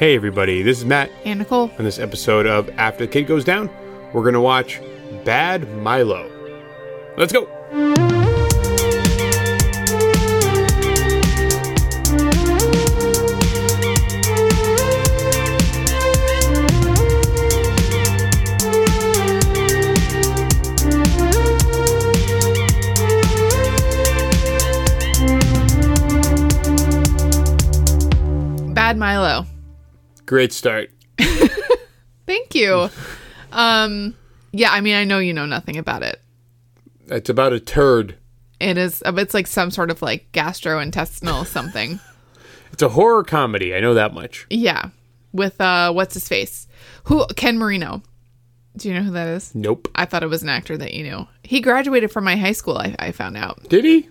Hey, everybody, this is Matt. And Nicole. On this episode of After the Kid Goes Down, we're going to watch Bad Milo. Let's go. Great start. Thank you. Um, yeah, I mean, I know you know nothing about it. It's about a turd. It is. It's like some sort of like gastrointestinal something. It's a horror comedy. I know that much. Yeah, with uh, what's his face? Who? Ken Marino. Do you know who that is? Nope. I thought it was an actor that you knew. He graduated from my high school. I, I found out. Did he?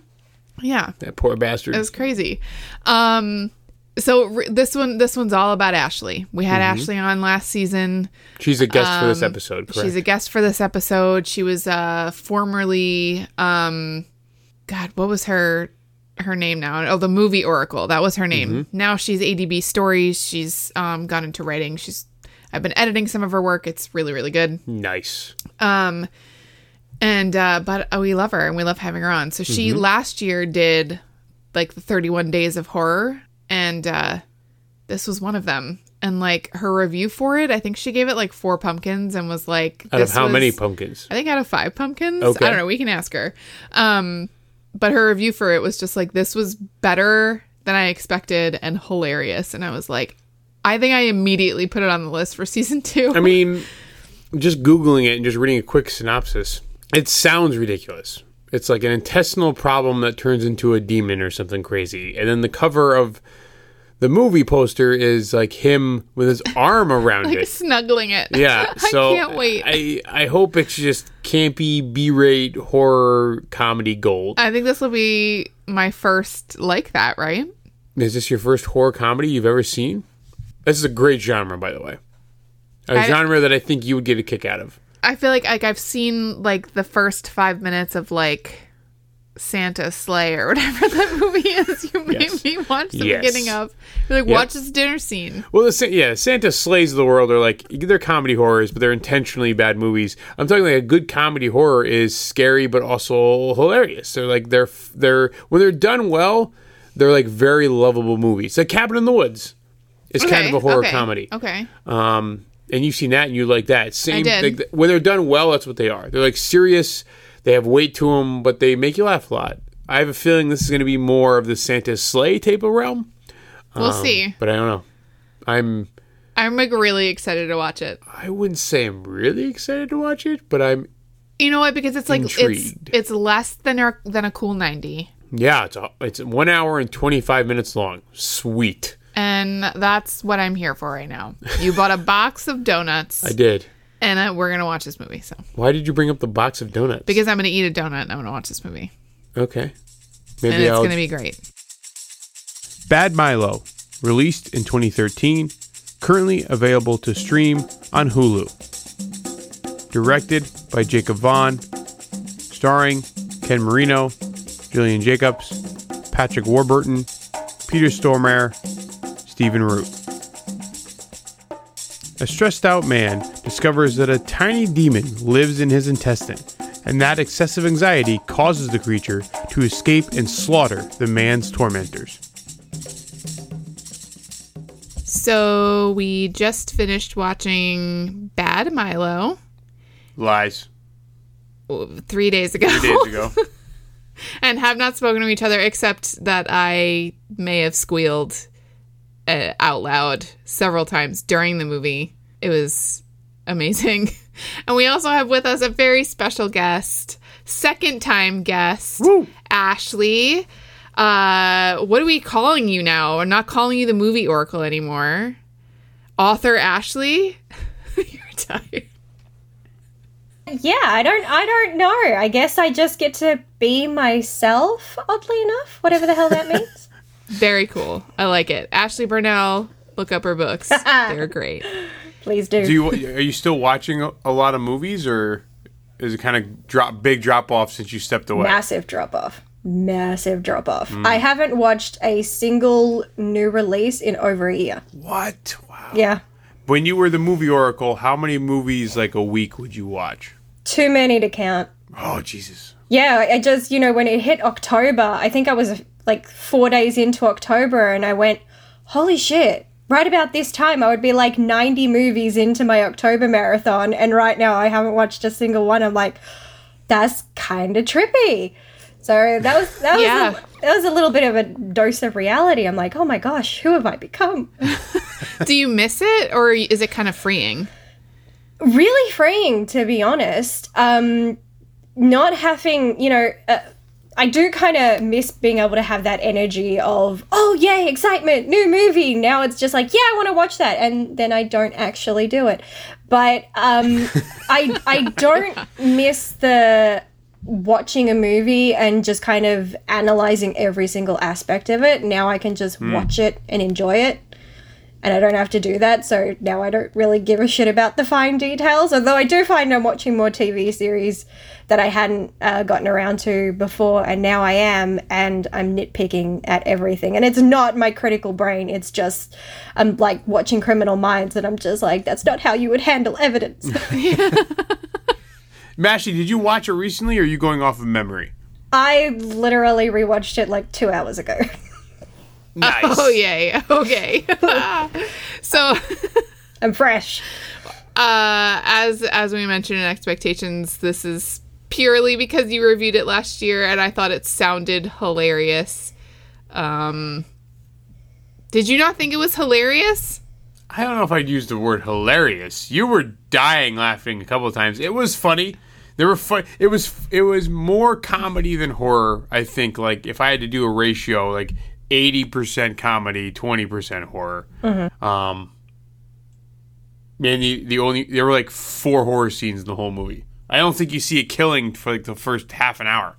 Yeah, That poor bastard. it was crazy. Um, so re- this one, this one's all about Ashley. We had Ashley on last season. She's a guest for this episode, correct? Um, She's a guest for this episode. She was uh formerly um God, what was her her name now? Oh, the movie Oracle. That was her name. Now she's ADB Stories. She's um gone into writing. She's I've been editing some of her work. It's really really good. nice. Um and uh but uh, we love her and we love having her on. So she last year did like the 31 days of horror and uh this was one of them. And like her review for it, I think she gave it like four pumpkins and was like Out of how many pumpkins? I think out of five pumpkins. Okay. I don't know. We can ask her. Um, but her review for it was just like this was better than I expected and hilarious. And I was like, I think I immediately put it on the list for season two. I mean, just Googling it and just reading a quick synopsis, it sounds ridiculous. It's like an intestinal problem that turns into a demon or something crazy. And then the cover of the movie poster is like him with his arm around it. like it. snuggling it. Yeah, so I can't wait. I, I I hope it's just campy B-rate horror comedy gold. I think this will be my first like that, right? Is this your first horror comedy you've ever seen? This is a great genre, by the way. A I- genre that I think you would get a kick out of. I feel like like I've seen like the first five minutes of like Santa Slay or whatever that movie is. You made Yes. me watch the Yes. beginning of. You're like, Yep. watch this dinner scene. Well, the, yeah, Santa slays the world. Are like they're comedy horrors, but they're intentionally bad movies. I'm talking like a good comedy horror is scary, but also hilarious. They're like they're they're when they're done well, they're like very lovable movies. Like Cabin in the Woods is kind of a horror okay, comedy. Okay. Um, and you've seen that and you like that. Same like, when they're done well, that's what they are. They're like serious. They have weight to them, but they make you laugh a lot. I have a feeling this is going to be more of the Santa Slay type of realm, We'll Um, see. but I don't know. I'm I'm like really excited to watch it. I wouldn't say I'm really excited to watch it, but I'm You know what? Because it's like Intrigued. it's it's less than a than a cool ninety, yeah, it's a, it's one hour and twenty five minutes long. Sweet, and that's what I'm here for right now. You bought a box of donuts, I did. And uh, we're gonna watch this movie. So Why did you bring up the box of donuts? because I'm gonna eat a donut, and I'm gonna watch this movie, okay, and maybe it's I'll. gonna be great. Bad Milo, released in 2013, currently available to stream on Hulu. Directed by Jacob Vaughn, starring Ken Marino, Gillian Jacobs, Patrick Warburton, Peter Stormare, Stephen Root. A stressed out man discovers that a tiny demon lives in his intestine, and that excessive anxiety causes the creature to escape and slaughter the man's tormentors. So we just finished watching Bad Milo Lies. three days ago. Three Days ago. and have not spoken to each other except that I may have squealed uh, out loud several times during the movie. It was amazing. And we also have with us a very special guest, second time guest, Woo. Ashley. Uh, what are we calling you now? We're not calling you the movie oracle anymore. Author Ashley? You're tired. Yeah, I don't I don't know. I guess I just get to be myself, oddly enough, whatever the hell that means. Very cool. I like it. Ashley Burnell, look up her books. They're great. Please do. Do you are you still watching a, a lot of movies, or is it kind of drop big drop off since you stepped away? Massive drop off. massive drop off. Hmm. I haven't watched a single new release in over a year. What? Wow. Yeah. When you were the movie oracle, how many movies like a week would you watch? Too many to count. Oh Jesus. Yeah, I just, you know, when it hit October, I think I was like four days into October and I went, holy shit. Right about this time, I would be like 90 movies into my October marathon, and right now I haven't watched a single one. I'm like, that's kind of trippy. So that was that was Yeah. a, that was a little bit of a dose of reality. I'm like, oh my gosh, who have I become? Do you miss it or is it kind of freeing? really freeing to be honest um not having you know uh, i do kind of miss being able to have that energy of oh yay excitement new movie. Now it's just like yeah i want to watch that and then i don't actually do it. But um i i don't miss the watching a movie and just kind of analyzing every single aspect of it. Now i can just watch it and enjoy it and I don't have to do that, so now I don't really give a shit about the fine details. Although I do find I'm watching more TV series that I hadn't uh, gotten around to before, and now I am, and I'm nitpicking at everything. And it's not my critical brain; it's just I'm like watching Criminal Minds, and I'm just like, that's not how you would handle evidence. Mashy, did you watch it recently or are you going off of memory? I literally rewatched it like two hours ago. Nice. Oh yay. Okay. so I'm fresh. uh as as we mentioned in expectations, this is purely because you reviewed it last year and I thought it sounded hilarious. Um Did you not think it was hilarious? I don't know if I'd use the word hilarious. You were dying laughing a couple of times. It was funny. There were fun. It was it was more comedy than horror. I think. Like if I had to do a ratio, like eighty percent comedy, twenty percent horror. Um, and the the only there were like four horror scenes in the whole movie. I don't think you see a killing for like the first half an hour.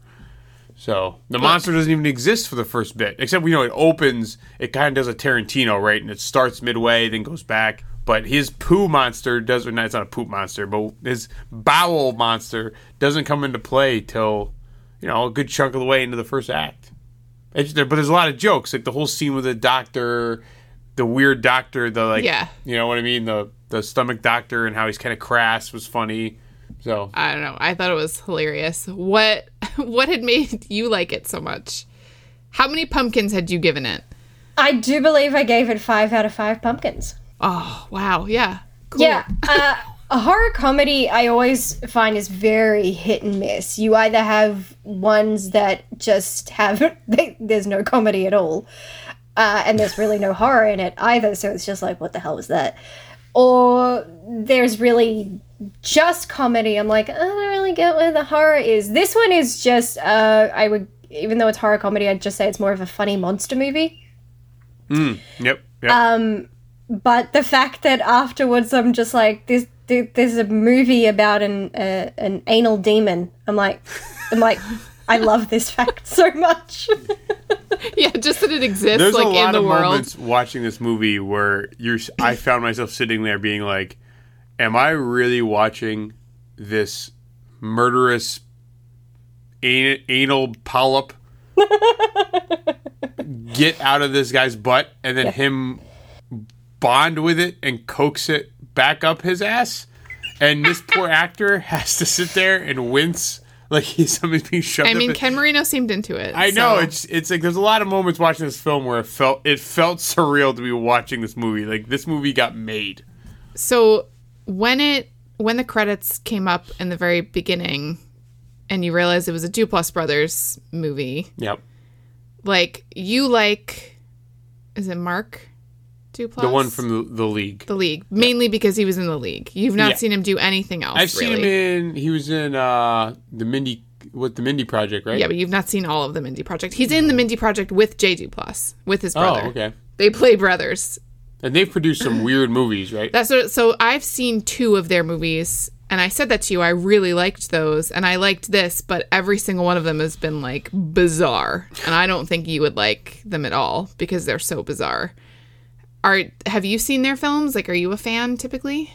So the monster doesn't even exist for the first bit, except we know it opens. It kind of does a Tarantino, right? And it starts midway, then goes back. But his poo monster doesn't. It's not a poop monster, but his bowel monster doesn't come into play till you know a good chunk of the way into the first act. It's, there, but there's a lot of jokes, like the whole scene with the doctor, the weird doctor, the like, Yeah. you know what I mean, the the stomach doctor, and how he's kind of crass was funny. So I don't know. I thought it was hilarious. What what had made you like it so much? How many pumpkins had you given it? I do believe I gave it five out of five pumpkins. Oh, wow. Yeah. Cool. Yeah. Uh, a horror comedy I always find is very hit and miss. You either have ones that just have they, there's no comedy at all, uh, and there's really no horror in it either. So it's just like, what the hell was that? Or there's really just comedy. I'm like, I don't really get where the horror is. This one is just, uh, I would, even though it's horror comedy, I'd just say it's more of a funny monster movie. yep, yep. Um, but the fact that afterwards I'm just like this. There- There's a movie about an uh, an anal demon. I'm like, I'm like, I love this fact so much. Yeah, just that it exists There's like a lot in the of world. moments watching this movie where you're. I found myself sitting there being like, "Am I really watching this murderous an- anal polyp get out of this guy's butt and then him bond with it and coax it back up his ass?" And this poor actor has to sit there and wince like he's something being shoved. I mean, Ken Marino seemed into it. I know it's it's like there's a lot of moments watching this film where it felt it felt surreal to be watching this movie. Like this movie got made. So when it when the credits came up in the very beginning, and you realized it was a Duplass Brothers movie, Yep. like you like, is it Mark Duplass? The one from the, the league. the League, mainly because he was in the League. You've not Yeah. seen him do anything else. I've seen him in he was in uh the Mindy with the Mindy Project, right? Yeah, but you've not seen all of the Mindy Project. He's in the Mindy Project with Jay Duplass, with his brother. Oh, okay. They play brothers. And they've produced some weird movies, right? That's what, so I've seen two of their movies, and I said that to you. I really liked those, and I liked this, but every single one of them has been like bizarre, and I don't think you would like them at all because they're so bizarre. Are have you seen their films? Like, are you a fan typically?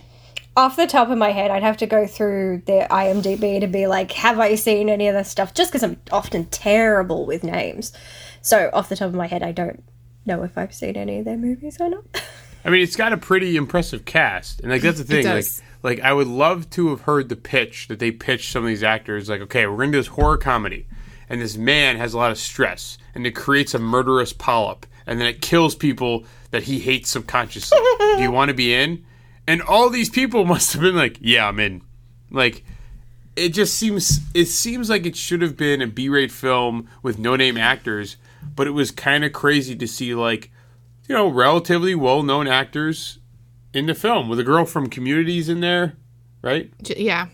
off the top of my head, I'd have to go through their IMDb to be like, have I seen any of this stuff? Just because I'm often terrible with names. So off the top of my head, I don't know if I've seen any of their movies or not. I mean, it's got a pretty impressive cast, and like that's the thing. Like, does. like I would love to have heard the pitch that they pitched some of these actors. Like, okay, we're gonna do this horror comedy, and this man has a lot of stress, and it creates a murderous polyp, and then it kills people that he hates subconsciously. do you want to be in? And all these people must have been like, yeah, I'm in. Like, it just seems it seems like it should have been a B-rate film with no-name actors, but it was kind of crazy to see like you know, relatively well known actors in the film with a girl from communities in there, right? Yeah.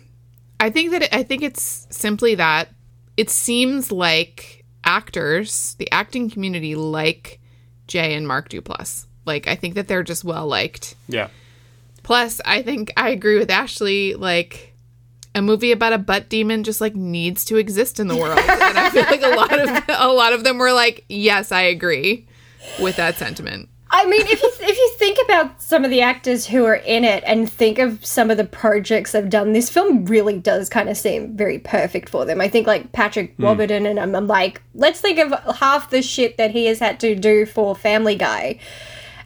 I think that it, I think it's simply that it seems like actors, the acting community like Jay and Mark Duplass. Like I think that they're just well liked. Yeah. Plus, I think I agree with Ashley like a movie about a butt demon just like needs to exist in the world. and I feel like a lot of a lot of them were like, "Yes, I agree." With that sentiment. I mean, if you if you think about some of the actors who are in it and think of some of the projects they've done, this film really does kind of seem very perfect for them. I think like Patrick hmm. Warburton, and I'm, I'm like, let's think of half the shit that he has had to do for Family Guy.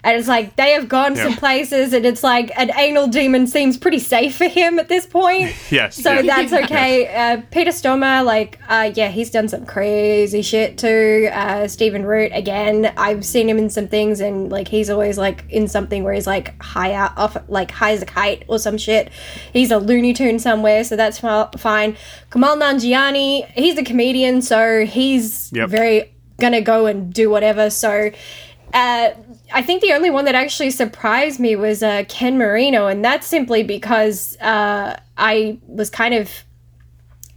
And it's like they have gone some places, and it's like an anal demon seems pretty safe for him at this point. Yes. So yeah. that's okay. Uh, Peter Stormare, like, uh, yeah, he's done some crazy shit too. Uh, Stephen Root, again, I've seen him in some things, and like, he's always like in something where he's like high out, off, like high as a kite or some shit. He's a Looney Tune somewhere, so that's fi- fine. Kumail Nanjiani, he's a comedian, so he's Yep. very gonna go and do whatever. So. Uh, I think the only one that actually surprised me was uh, Ken Marino, and that's simply because uh, I was kind of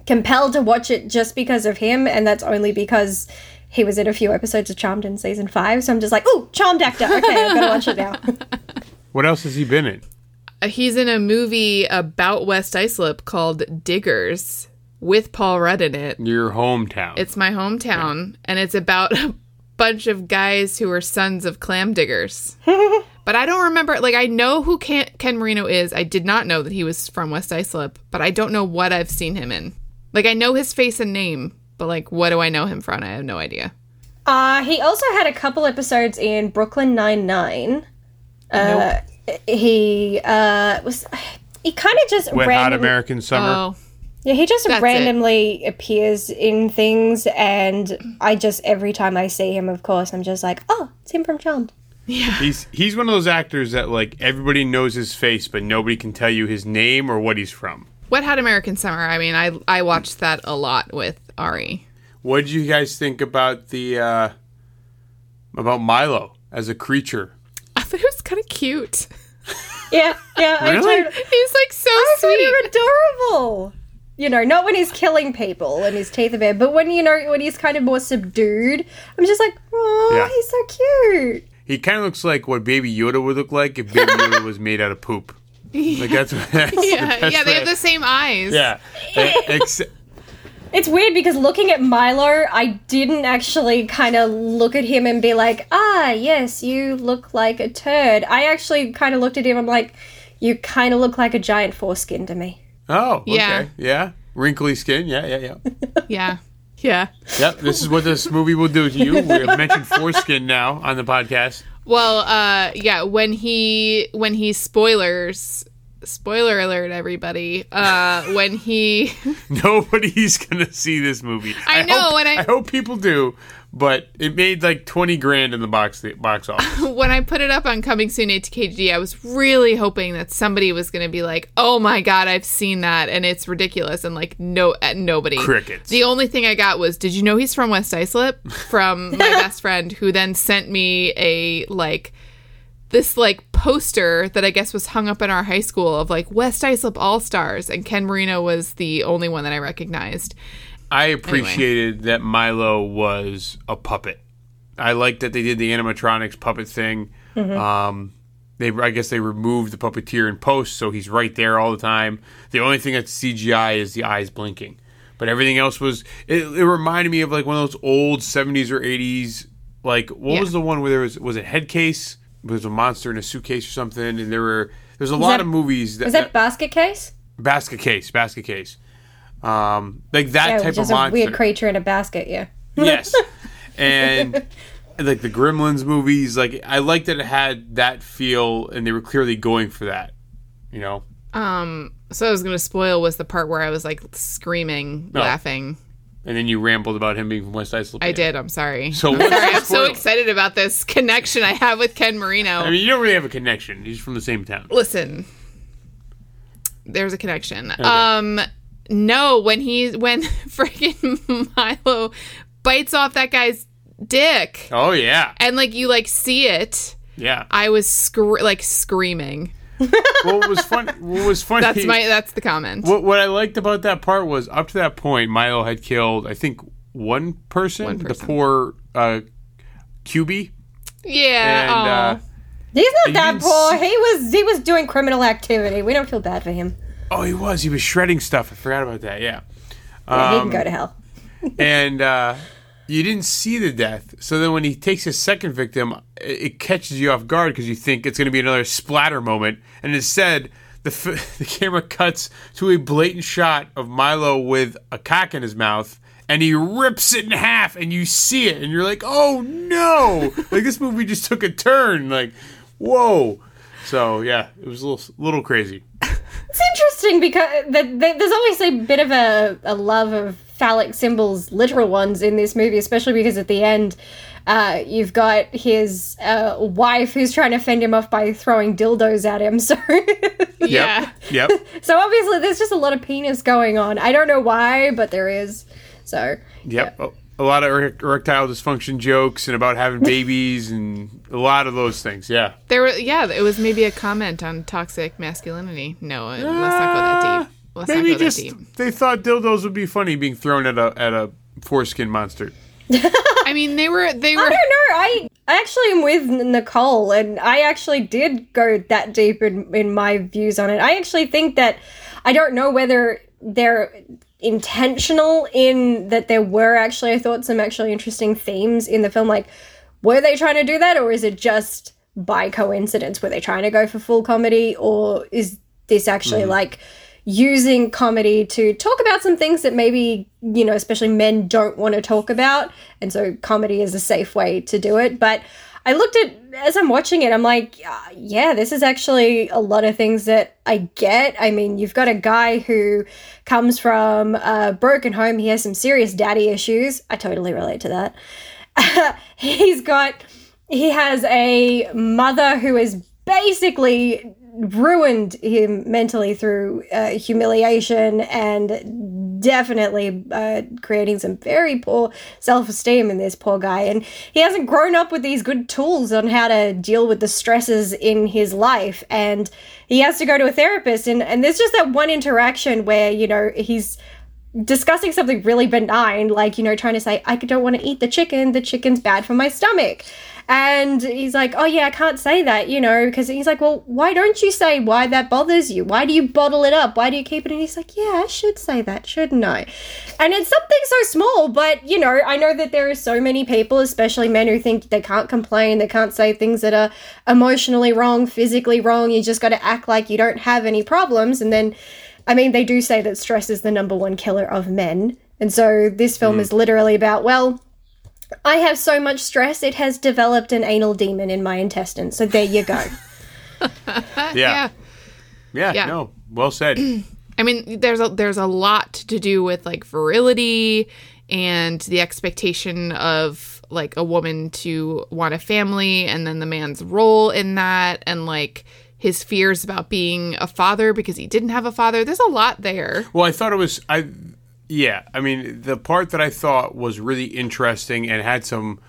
compelled to watch it just because of him, and that's only because he was in a few episodes of Charmed in season five. So I'm just like, oh, Charmed actor. Okay, I'm gonna watch it now. what else has he been in? Uh, He's in a movie about West Islip called Diggers with Paul Rudd in it. Your hometown. It's my hometown, and it's about a bunch of guys who are sons of clam diggers. but I don't remember. Like, I know who Ken, Ken Marino is. I did not know that he was from West Islip, but I don't know what I've seen him in. Like, I know his face and name, but like, what do I know him from? I have no idea. Uh, he also had a couple episodes in Brooklyn Nine Nine. Uh, he uh, was. He kind of just Wet Hot random- American Summer. Oh, Yeah, he just That's it. randomly appears in things, and I just every time I see him, of course, I'm just like, oh, it's him from Charmed. Yeah. He's he's one of those actors that like everybody knows his face, but nobody can tell you his name or what he's from. Wet Hot American Summer. I mean, I I watched that a lot with Ari. What did you guys think about the uh about Milo as a creature? I thought it was kind of cute. Yeah, yeah, Really? I, totally, He's like so I thought sweet. you adorable. You know, not when he's killing people and his teeth are bare, but when you know when he's kind of more subdued. I'm just like, oh, Yeah. he's so cute. He kind of looks like what Baby Yoda would look like if Baby Yoda was made out of poop. Like that's, that's Yeah, that's yeah, they what- have the same eyes. yeah. Ex- It's weird because looking at Milo, I didn't actually kind of look at him and be like, ah, yes, you look like a turd. I actually kind of looked at him. I'm like, you kind of look like a giant foreskin to me. Oh, okay, Yeah. yeah. Wrinkly skin, yeah, yeah, yeah. Yeah. Yeah. Yep, this is what this movie will do to you. We have mentioned foreskin now on the podcast. Well, uh yeah, when he when he spoilers spoiler alert everybody. Uh when he Nobody's gonna see this movie. I know, Hope, and I- hope people do, but it made like twenty grand in the box the box office. when I put it up on coming soon to KGD, I was really hoping that somebody was going to be like, "Oh my god, I've seen that and it's ridiculous." And like no uh, nobody. Crickets. The only thing I got was, "Did you know he's from West Islip?" from my best friend who then sent me a like this like poster that I guess was hung up in our high school of like West Islip All Stars, and Ken Marino was the only one that I recognized. I appreciated that Milo was a puppet. I liked that they did the animatronics puppet thing. Um, they, I guess, they removed the puppeteer in post, so he's right there all the time. The only thing that's CGI is the eyes blinking, but everything else was. It, it reminded me of like one of those old '70s or '80s. Like what Yeah. was the one where there was was a head case? There was a monster in a suitcase or something, and there were there's a lot that- of movies that, Is that basket case? basket case, basket case, um, like that Yeah, type which of is a monster. weird creature in a basket. Yeah. yes, and like the Gremlins movies, like I like that it had that feel, and they were clearly going for that. You know, Um, so I was gonna spoil was the part where I was like screaming, Oh. laughing. and then you rambled about him being from West Islip. I did. I'm sorry. So I'm sorry. I'm so excited about this connection I have with Ken Marino. I mean, you don't really have a connection. He's from the same town. Listen, there's a connection. Um, no, when he when freaking Milo bites off that guy's dick, Oh yeah, and like you like see it, yeah. I was scr- like screaming. what was fun? What was funny? That's my that's the comment. What what I liked about that part was up to that point, Milo had killed I think one person, One person. the poor uh, QB, yeah. and uh, He's not that didn't poor. see- He was he was doing criminal activity. We don't feel bad for him. Oh, he was he was shredding stuff. I forgot about that. Yeah, Yeah, he Um, can go to hell. and uh, you didn't see the death. So then when he takes his second victim, it, it catches you off guard because you think it's going to be another splatter moment, and instead. The, f- the camera cuts to a blatant shot of Milo with a cock in his mouth, and he rips it in half, and you see it, and you're like, "Oh no!" like this movie just took a turn. Like, whoa! So yeah, it was a little little crazy. It's interesting because th- th- there's always a bit of a, a love of phallic symbols, literal ones, in this movie, especially because at the end, uh, you've got his uh, wife who's trying to fend him off by throwing dildos at him. So, yeah. Yep. so obviously, there's just a lot of penis going on. I don't know why, but there is. So, Yep. A, a lot of erectile dysfunction jokes and about having babies and a lot of those things. Yeah. There were yeah, it was maybe a comment on toxic masculinity. No, uh, let's not go that ah, deep. Let's Maybe not go just that deep. they thought dildos would be funny being thrown at a at a foreskin monster. I mean, they were they were. I were don't know. I I actually am with Nicole, and I actually did go that deep in, in my views on it. I actually think that I don't know whether they're intentional in that there were actually, I thought, some actually interesting themes in the film. Like, were they trying to do that, or is it just by coincidence? Were they trying to go for full comedy, or is this actually mm-hmm. like using comedy to talk about some things that maybe you know especially men don't want to talk about and so comedy is a safe way to do it but i looked at as i'm watching it i'm like yeah this is actually a lot of things that i get. I mean you've got a guy who comes from a broken home. He has some serious daddy issues. I totally relate to that. He's got he has a mother who is basically ruined him mentally through uh, humiliation and definitely uh, creating some very poor self-esteem in this poor guy. And he hasn't grown up with these good tools on how to deal with the stresses in his life. And he has to go to a therapist. And, and there's just that one interaction where you know he's discussing something really benign, like, you know, trying to say, I don't want to eat the chicken, the chicken's bad for my stomach. And he's like, Oh, yeah, I can't say that, you know, because he's like, Well, why don't you say why that bothers you? Why do you bottle it up? Why do you keep it? And he's like, Yeah, I should say that, shouldn't I? And it's something so small, but, you know, I know that there are so many people, especially men, who think they can't complain, they can't say things that are emotionally wrong, physically wrong. You just got to act like you don't have any problems. And then, I mean, they do say that stress is the number one killer of men. And so this film mm. is literally about, well, I have so much stress, it has developed an anal demon in my intestines. So there you go. Yeah. yeah. Yeah. Yeah. No. Well said. I mean, there's a there's a lot to do with like virility and the expectation of like a woman to want a family and then the man's role in that and like his fears about being a father because he didn't have a father. There's a lot there. Well, I thought it was I yeah, I mean the part that I thought was really interesting and had some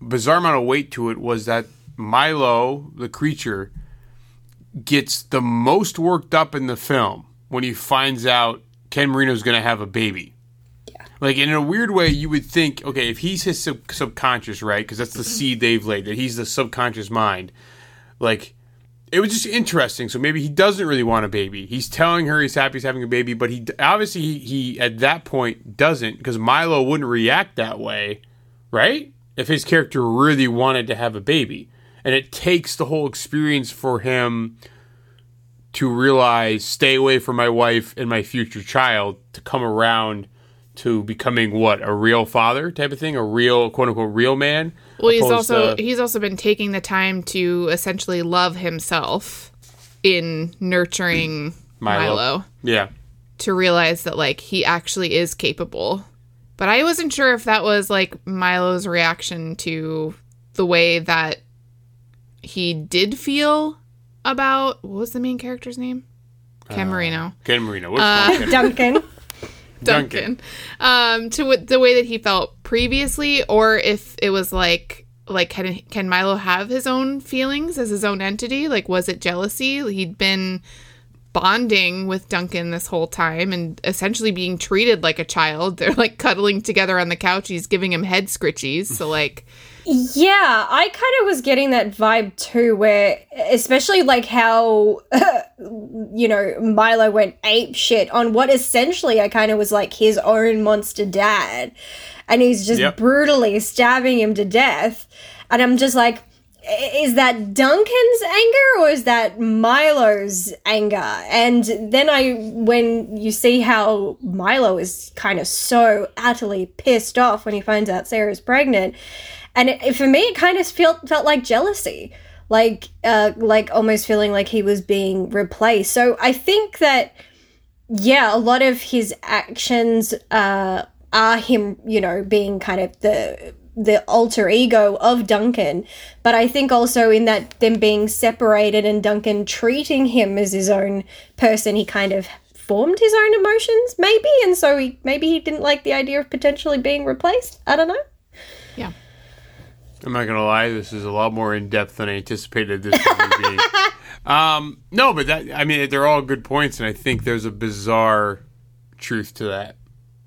bizarre amount of weight to it was that Milo, the creature, gets the most worked up in the film when he finds out Ken Marino's going to have a baby. Like in a weird way, you would think, okay, if he's his sub- subconscious, right? Because that's the mm-hmm. seed they've laid that he's the subconscious mind. Like it was just interesting. So maybe he doesn't really want a baby. He's telling her he's happy he's having a baby, but he obviously he, he at that point doesn't because Milo wouldn't react that way, right? If his character really wanted to have a baby, and it takes the whole experience for him to realize stay away from my wife and my future child to come around to becoming what a real father type of thing, a real quote unquote real man. Well, he's also to- he's also been taking the time to essentially love himself in nurturing Milo. Milo. yeah. to realize that like he actually is capable. But I wasn't sure if that was like Milo's reaction to the way that he did feel about what was the main character's name? Ken Marino. Ken Marino. What's Uh. Duncan. Duncan. Um to the way that he felt previously or if it was like like can can Milo have his own feelings as his own entity? Like was it jealousy? He'd been bonding with Duncan this whole time and essentially being treated like a child. They're like cuddling together on the couch. He's giving him head scritchies. So like Yeah, I kind of was getting that vibe too, where especially like how you know Milo went ape shit on what essentially I kind of was like his own monster dad, and he's just Yep. brutally stabbing him to death, and I'm just like. "I- Is that Duncan's anger or is that Milo's anger? And then I, when you see how Milo is kind of so utterly pissed off when he finds out Sarah's pregnant, and it, for me it kind of felt felt like jealousy like uh like almost feeling like he was being replaced so i think that yeah a lot of his actions uh are him you know being kind of the the alter ego of Duncan, but I think also in that them being separated and Duncan treating him as his own person, he kind of formed his own emotions, maybe, and so he maybe he didn't like the idea of potentially being replaced. I don't know. yeah. I'm not gonna lie, this is a lot more in depth than I anticipated this movie be. Um, no, but that I mean they're all good points, and I think there's a bizarre truth to that.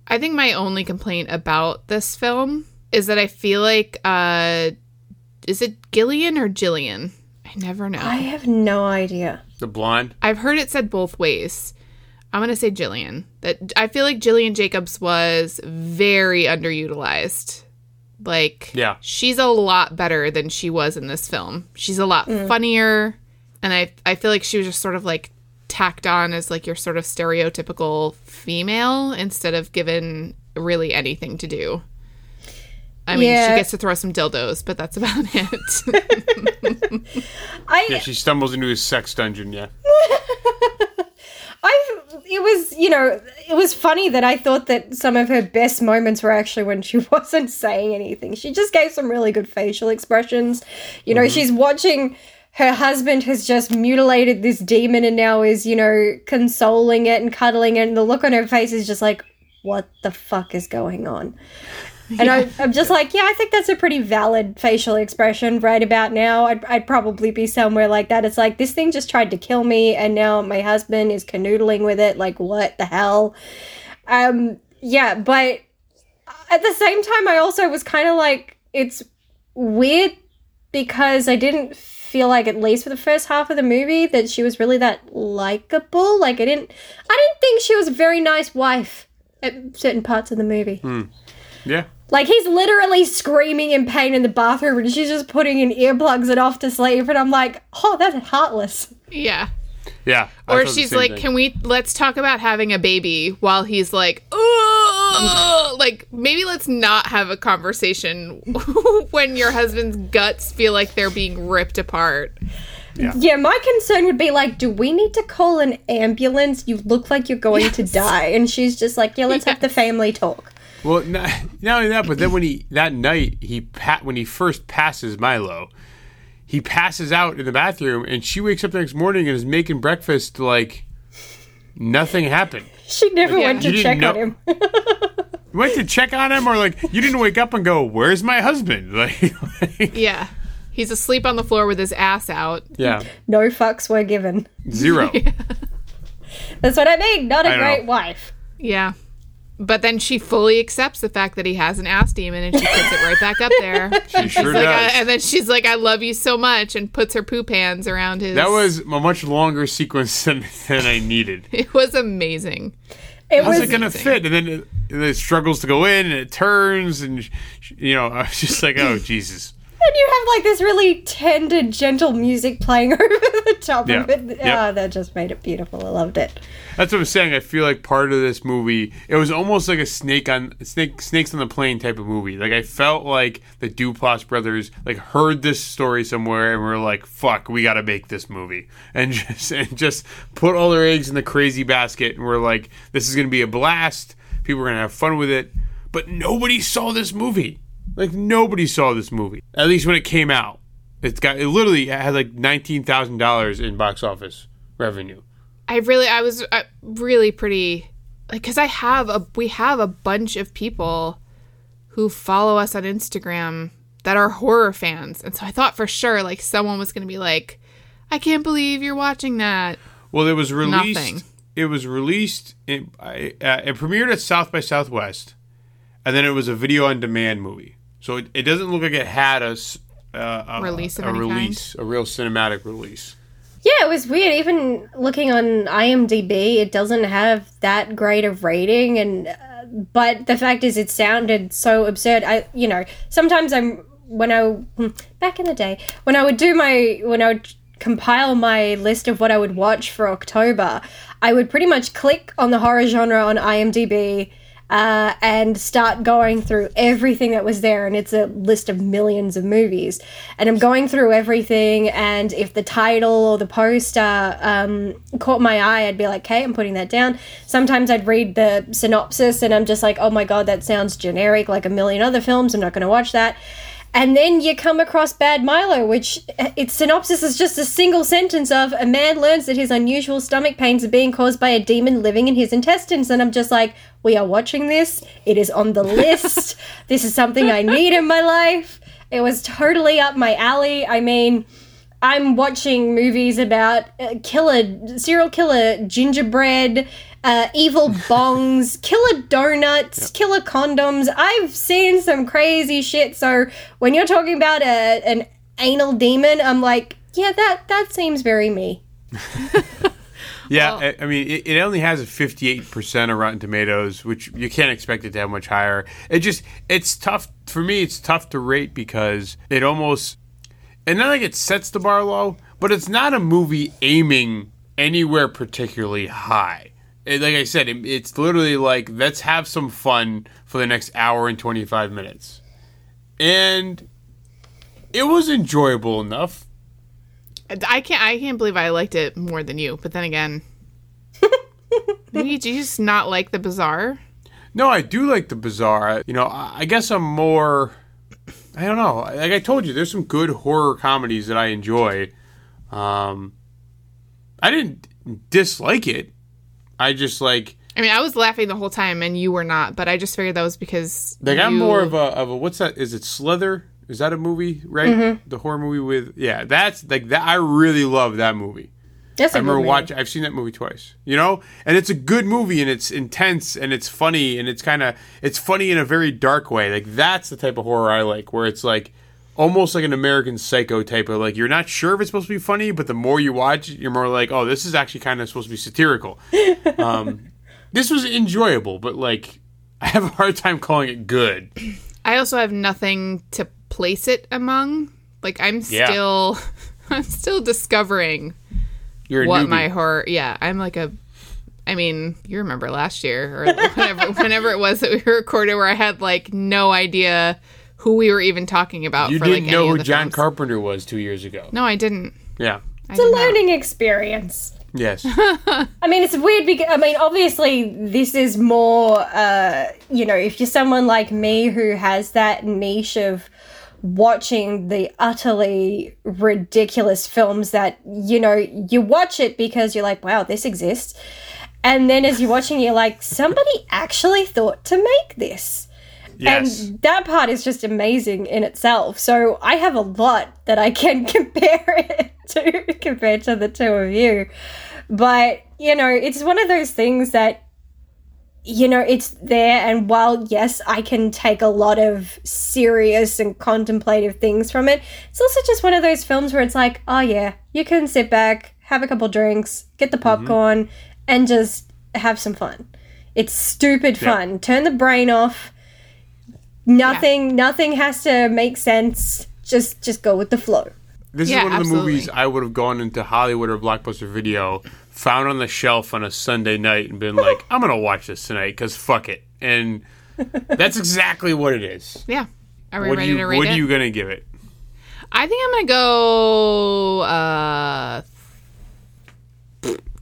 I think my only complaint about this film is that I feel like uh is it Gillian or Jillian? I never know. I have no idea. The blonde. I've heard it said both ways. I'm gonna say Jillian. That I feel like Jillian Jacobs was very underutilized. Like, Yeah. she's a lot better than she was in this film. She's a lot funnier, and I I feel like she was just sort of like tacked on as like your sort of stereotypical female instead of given really anything to do. I mean, Yeah. she gets to throw some dildos, but that's about it. I Yeah, she stumbles into his sex dungeon. Yeah. I it was you know it was funny that I thought that some of her best moments were actually when she wasn't saying anything. She just gave some really good facial expressions. You know, mm-hmm. she's watching her husband has just mutilated this demon and now is you know consoling it and cuddling it, and the look on her face is just like, what the fuck is going on? And I, I'm just like, yeah, I think that's a pretty valid facial expression right about now. I'd, I'd probably be somewhere like that. It's like, this thing just tried to kill me, and now my husband is canoodling with it. Like, what the hell? Um, yeah, but at the same time, I also was kind of like, it's weird because I didn't feel like, at least for the first half of the movie, that she was really that likable. Like, I didn't, I didn't think she was a very nice wife at certain parts of the movie. Yeah. Like he's literally screaming in pain in the bathroom, and she's just putting in earplugs and off to sleep. And I'm like, oh, that's heartless. yeah. Yeah. I Or she's like, thing. "Can we let's talk about having a baby?" While he's like, "Oh, like maybe let's not have a conversation when your husband's guts feel like they're being ripped apart." Yeah, my concern would be like, do we need to call an ambulance? You look like you're going to die. And she's just like, yeah, let's have the family talk. Well, not, not only that, but then when he that night he pat when he first passes Milo, he passes out in the bathroom, and she wakes up the next morning and is making breakfast like nothing happened. She never Yeah. went to check didn't on him. Went to check on him, or like you didn't wake up and go, "Where's my husband?" Like, like, Yeah. He's asleep on the floor with his ass out. yeah, no fucks were given. zero. That's what I mean. Not I a don't great know. wife. Yeah. But then she fully accepts the fact that he has an ass demon and she puts it right back up there. She sure Like, does. I- and then she's like, I love you so much, and puts her poop hands around his. that was a much longer sequence than, than I needed. It was amazing. It How's was it gonna fit? And then it, and it struggles to go in, and it turns, and sh- you know, I was just like, "Oh Jesus!" And you have like this really tender, gentle music playing over the top Yeah. of it. Yep. Ah, that just made it beautiful. I loved it. That's what I'm saying. I feel like part of this movie, it was almost like a snake on snake snakes on the plane type of movie. Like I felt like the Duplass brothers like heard this story somewhere and were like, "Fuck, we got to make this movie," and just and just put all their eggs in the crazy basket. And we're like, "This is gonna be a blast. People are gonna have fun with it." But nobody saw this movie. Like nobody saw this movie. At least when it came out, it's got it literally had like nineteen thousand dollars in box office revenue. I really, I was uh, really pretty, like, because I have a, we have a bunch of people who follow us on Instagram that are horror fans, and so I thought for sure, like, someone was gonna be like, I can't believe you're watching that. Well, it was released. Nothing. It was released. In, uh, it premiered at South by Southwest, and then it was a video on demand movie. So it, it doesn't look like it had a s- uh, a, Release of a any kind? release, a real cinematic release. Yeah, it was weird. Even looking on IMDb, it doesn't have that great of rating, and uh, but the fact is, it sounded so absurd. I, you know, sometimes I'm when I hmm, back in the day when I would do my when I would compile my list of what I would watch for October, I would pretty much click on the horror genre on IMDb. Uh, and start going through everything that was there, and it's a list of millions of movies. And I'm going through everything, and if the title or the poster um, caught my eye, I'd be like, "Okay, I'm putting that down." Sometimes I'd read the synopsis, and I'm just like, "Oh my god, that sounds generic, like a million other films. I'm not going to watch that." And then you come across Bad Milo, which uh, its synopsis is just a single sentence of a man learns that his unusual stomach pains are being caused by a demon living in his intestines. And I'm just like, we are watching this. It is on the list. this is something I need in my life. It was totally up my alley. I mean, I'm watching movies about uh, killer, serial killer, gingerbread, uh, evil bongs, killer donuts, killer condoms. I've seen some crazy shit. So when you're talking about a, an anal demon, I'm like, yeah, that that seems very me. Yeah, Well- I, I mean, it, it only has a 58% of Rotten Tomatoes, which you can't expect it to have much higher. It just, it's tough, for me, it's tough to rate because it almost, and not like it sets the bar low, but it's not a movie aiming anywhere particularly high. It- like I said, it, it's literally like, let's have some fun for the next hour and 25 minutes. And it was enjoyable enough. I can't, I can't believe I liked it more than you. But then again, maybe do you just not like the bizarre? No, I do like the bizarre. You know, I I guess I'm more. I don't know. Like I told you, there's some good horror comedies that I enjoy. Um, I didn't dislike it. I just like I mean, I was laughing the whole time, and you were not. But I just figured that was because like I'm you- more of a of a what's that? Is it Slither? Is that a movie? Right, the horror movie with yeah. That's like that. I really love that movie. That's a I remember watching. I've seen that movie twice. You know, and it's a good movie, and it's intense, and it's funny, and it's kind of it's funny in a very dark way. Like that's the type of horror I like, where it's like almost like an American Psycho type of like you're not sure if it's supposed to be funny, but the more you watch, it, you're more like, oh, this is actually kind of supposed to be satirical. um, this was enjoyable, but like I have a hard time calling it good. I also have nothing to place it among. Like I'm Yeah. still, I'm still discovering You're a what newbie. my horror. Yeah, I'm like a. I mean, you remember last year or whenever, whenever it was that we recorded, where I had like no idea who we were even talking about. you for, didn't like, know any who John films. Carpenter was two years ago. No, I didn't. Yeah. I It's a did not. learning experience. Yes. I mean, it's weird because I mean, obviously, this is more. Uh, you know, if you're someone like me who has that niche of watching the utterly ridiculous films that you know you watch it because you're like, wow, this exists, and then as you're watching, you're like, somebody actually thought to make this. Yes. And that part is just amazing in itself. So I have a lot that I can compare it to compared to the two of you. But, you know, it's one of those things that you know, it's there and while yes, I can take a lot of serious and contemplative things from it, it's also just one of those films where it's like, oh yeah, you can sit back, have a couple drinks, get the mm-hmm. popcorn and just have some fun. It's stupid Yeah. fun. Turn the brain off nothing nothing has to make sense just just go with the flow. This Yeah, is one of the movies I would have gone into Hollywood or Blockbuster Video, found on the shelf on a Sunday night, and been like, "I'm gonna watch this tonight because fuck it." And that's exactly what it is. Yeah. Are we What, ready are you, to rate what it? are you gonna give it? I think I'm gonna go uh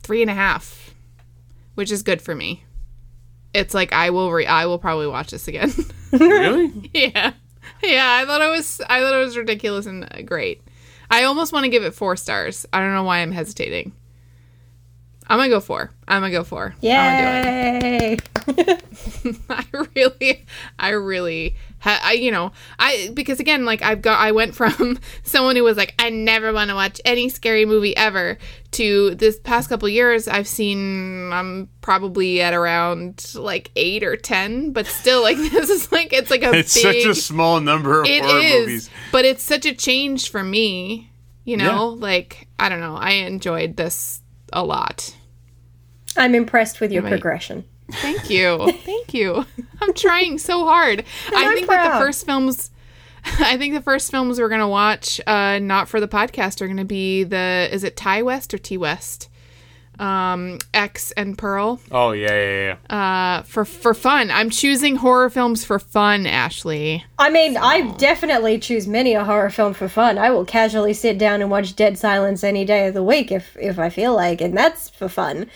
three and a half, which is good for me. It's like I will re- I will probably watch this again. really? yeah, yeah. I thought it was I thought it was ridiculous and uh, great. I almost want to give it four stars. I don't know why I'm hesitating. I'm gonna go four. I'm gonna go four. I'm gonna do it. Yay! I really, I really, ha- I you know, I because again, like I've got, I went from someone who was like, I never want to watch any scary movie ever, to this past couple years, I've seen, I'm probably at around like eight or ten, but still, like this is like it's like a It's big, such a small number of it horror is, movies. but it's such a change for me. You know, Yeah. like I don't know, I enjoyed this a lot. I'm impressed with your Right. progression. Thank you. Thank you. I'm trying so hard. I I'm think that the first films I think the first films we're gonna watch, uh, not for the podcast, are gonna be the is it Ty West or T West? Um, X and Pearl. Oh yeah, yeah, yeah. Uh, for for fun. I'm choosing horror films for fun, Ashley. I mean, I definitely choose many a horror film for fun. I will casually sit down and watch Dead Silence any day of the week if if I feel like, and that's for fun.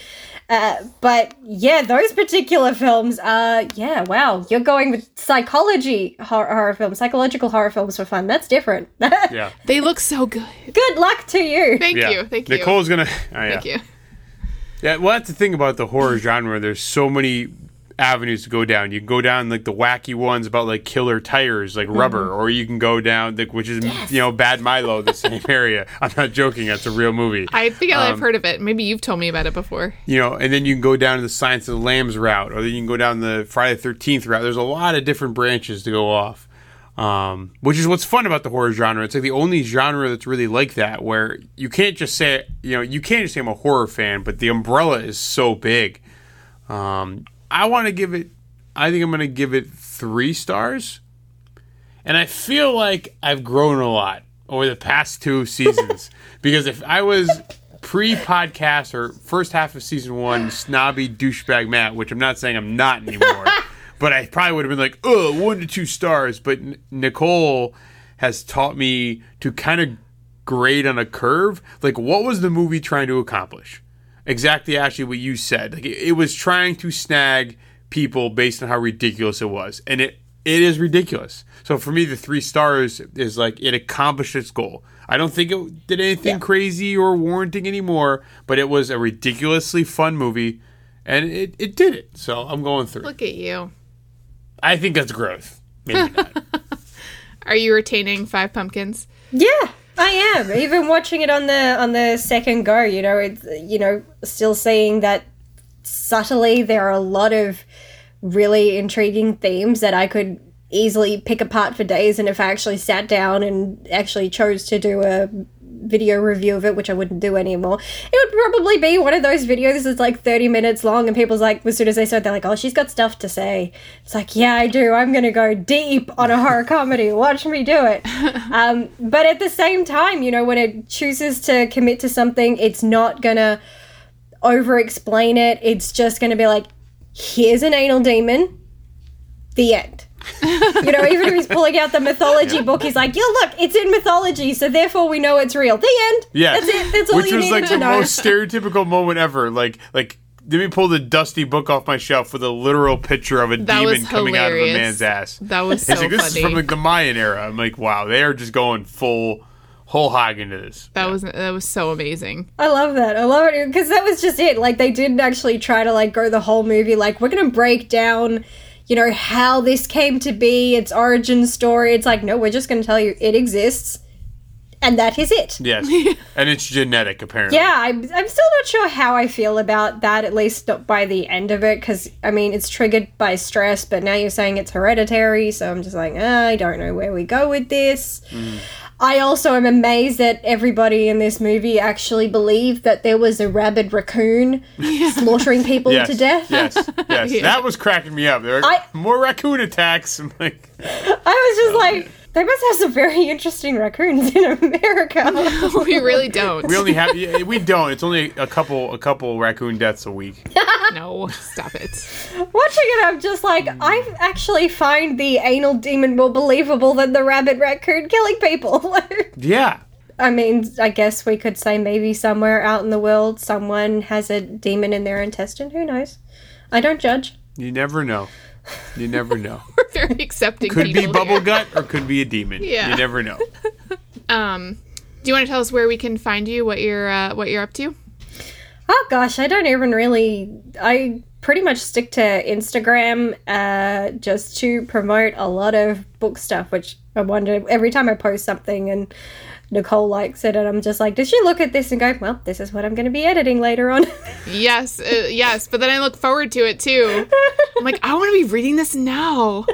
Uh, but yeah, those particular films, uh, yeah, wow, you're going with psychology horror, horror films, psychological horror films for fun. That's different. yeah. They look so good. Good luck to you. Thank yeah. you. Thank you. Nicole's gonna. Oh, yeah. Thank you. Yeah, well, that's the thing about the horror genre. There's so many avenues to go down. You can go down like the wacky ones about like killer tires, like rubber, or you can go down like which is you know Bad Milo, the same area. I'm not joking. That's a real movie. I think Um, I've heard of it. Maybe you've told me about it before. you know, and then you can go down the Silence of the Lambs route, or then you can go down the Friday the Thirteenth route. There's a lot of different branches to go off, um, which is what's fun about the horror genre. It's like the only genre that's really like that, where you can't just say, you know, you can't just say I'm a horror fan, but the umbrella is so big. Um, I want to give it. I think I'm going to give it three stars, and I feel like I've grown a lot over the past two seasons because if I was pre-podcast or first half of season one, snobby douchebag Matt, which I'm not saying I'm not anymore, but I probably would have been like, oh, one to two stars. But N- Nicole has taught me to kind of grade on a curve. Like, what was the movie trying to accomplish? Exactly, actually what you said. Like, it, it was trying to snag people based on how ridiculous it was, and it it is ridiculous. So for me, the three stars is like it accomplished its goal. I don't think it did anything crazy or warranting anymore, but it was a ridiculously fun movie, and it, it did it. So I'm going through. Look at you. I think that's growth. Maybe not. Are you retaining Five Pumpkins? Yeah, I am. Even watching it on the on the second go, you know, it's you know, still seeing that subtly there are a lot of really intriguing themes that I could easily pick apart for days and if I actually sat down and actually chose to do a video review of it, which I wouldn't do anymore, it would probably be one of those videos that's like 30 minutes long and people's like, as soon as they start, they're like, oh, she's got stuff to say. It's like, yeah, I do. I'm going to go deep on a horror comedy. Watch me do it. Um, but at the same time, you know, when it chooses to commit to something, it's not going to over explain it. It's just going to be like, here's an anal demon. The end. You know, even if he's pulling out the mythology book, he's like, "Yeah, look, it's in mythology, so therefore we know it's real." The end. Yeah, that's it. That's all Which you was need like to the know. most stereotypical moment ever. Like, like let me pull the dusty book off my shelf with a literal picture of a That demon coming out of a man's ass. That was so It's like, this funny. is from like the Mayan era. I'm like, wow, they are just going full whole hog into this. That was that was so amazing. I love that. I love it because that was just it. Like they didn't actually try to like go the whole movie. Like we're gonna break down, you know, how this came to be, its origin story. It's like no, we're just gonna tell you it exists, and that is it. Yes, and it's genetic apparently. Yeah, I'm, I'm still not sure how I feel about that, at least not by the end of it, because, I mean, it's triggered by stress, but now you're saying it's hereditary, so I'm just like, ah, I don't know where we go with this. I also am amazed that everybody in this movie actually believed that there was a rabid raccoon slaughtering people Yes, to death. yes, yes. Yeah. That was cracking me up. There are I- more raccoon attacks. I'm like, I was just oh, like, They must have some very interesting raccoons in America. we really don't. We only have we don't. It's only a couple a couple raccoon deaths a week. no, stop it. Watching it, I'm just like, I actually find the anal demon more believable than the rabbit raccoon killing people. Yeah. I mean, I guess we could say maybe somewhere out in the world someone has a demon in their intestine. Who knows? I don't judge. You never know. You never know. We're very accepting. Could be people bubble gut or could be a demon. Yeah. You never know. Um, do you want to tell us where we can find you? What you're uh, what you're up to? Oh gosh, I don't even really. I pretty much stick to Instagram uh, just to promote a lot of book stuff, which I wonder every time I post something and Nicole likes it, and I'm just like, does she look at this and go, well, this is what I'm going to be editing later on? Yes, uh, yes. But then I look forward to it too. I'm like, I want to be reading this now.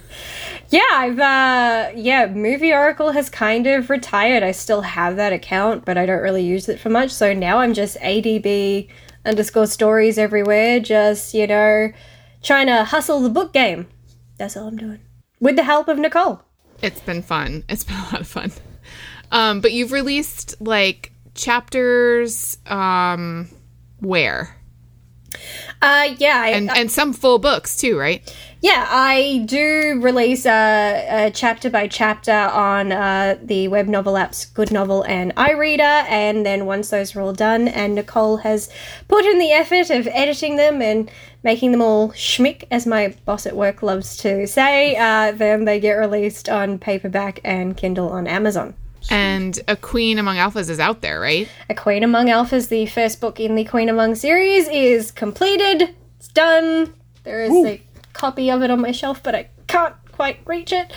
yeah, I've, uh, yeah, Movie Oracle has kind of retired. I still have that account, but I don't really use it for much. So now I'm just ADB underscore stories everywhere, just, you know, trying to hustle the book game. That's all I'm doing. With the help of Nicole. It's been fun. It's been a lot of fun. Um, but you've released like chapters. Um, where Uh, yeah, I, and and some full books too, right? Yeah, I do release a, a chapter by chapter on uh, the web novel apps Good Novel and iReader, and then once those are all done, and Nicole has put in the effort of editing them and making them all schmick, as my boss at work loves to say, uh, then they get released on paperback and Kindle on Amazon. And a Queen Among Alphas is out there, right? A Queen Among Alphas, the first book in the Queen Among series, is completed. It's done. There is a copy of it on my shelf, but I can't quite reach it.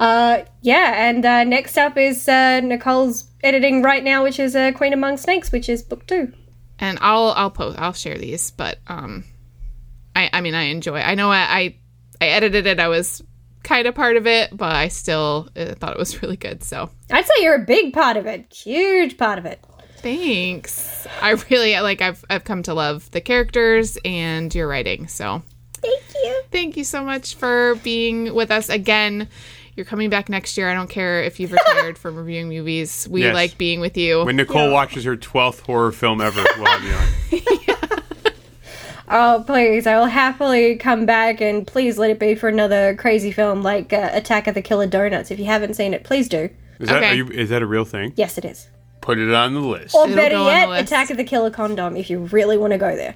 Uh, yeah, and uh, next up is uh, Nicole's editing right now, which is uh, Queen Among Snakes, which is book two. And I'll I'll post I'll share these, but um, I I mean I enjoy. I know I I, I edited it. I was kind of part of it, but I still uh, thought it was really good. So I'd say you're a big part of it, huge part of it. thanks. I really like. I've I've come to love the characters and your writing. So Thank you. thank you so much for being with us again. You're coming back next year. I don't care if you've retired from reviewing movies. We Yes. like being with you. When Nicole watches her twelfth horror film ever, we'll have you on. Oh, please, I will happily come back and please let it be for another crazy film like uh, Attack of the Killer Donuts. If you haven't seen it, please do. Is that Okay. are you, is that a real thing? Yes, it is. Put it on the list. Or It'll better go on the yet. Attack of the Killer Condom if you really want to go there.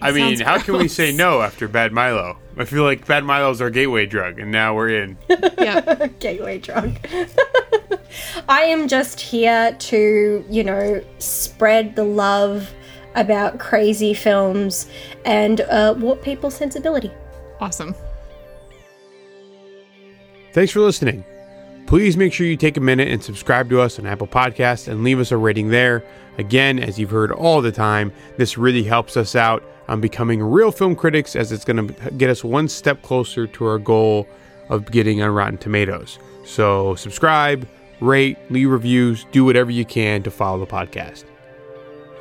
I mean, sounds how can we say no after Bad Milo? I feel like Bad Milo's our gateway drug, and now we're in. yeah. Gateway drug. I am just here to, you know, spread the love about crazy films and uh, warp people's sensibility. Awesome. Thanks for listening. Please make sure you take a minute and subscribe to us on Apple Podcasts and leave us a rating there. Again, as you've heard all the time, this really helps us out on becoming real film critics as it's going to get us one step closer to our goal of getting on Rotten Tomatoes. So, subscribe, rate, leave reviews, do whatever you can to follow the podcast.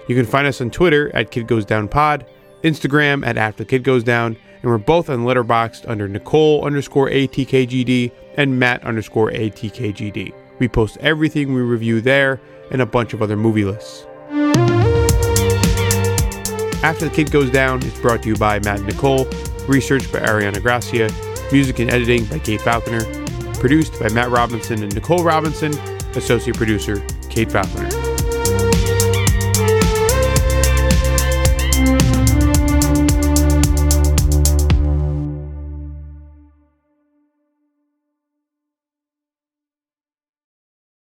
You can find us on Twitter at Kid Goes Down Pod, Instagram at After Kid Goes Down, and we're both on Letterboxd under Nicole underscore ATKGD and Matt underscore ATKGD. We post everything we review there and a bunch of other movie lists. After the Kid Goes Down is brought to you by Matt and Nicole, research by Ariana Gracia, music and editing by Kate Falconer, produced by Matt Robinson and Nicole Robinson, associate producer Kate Falconer.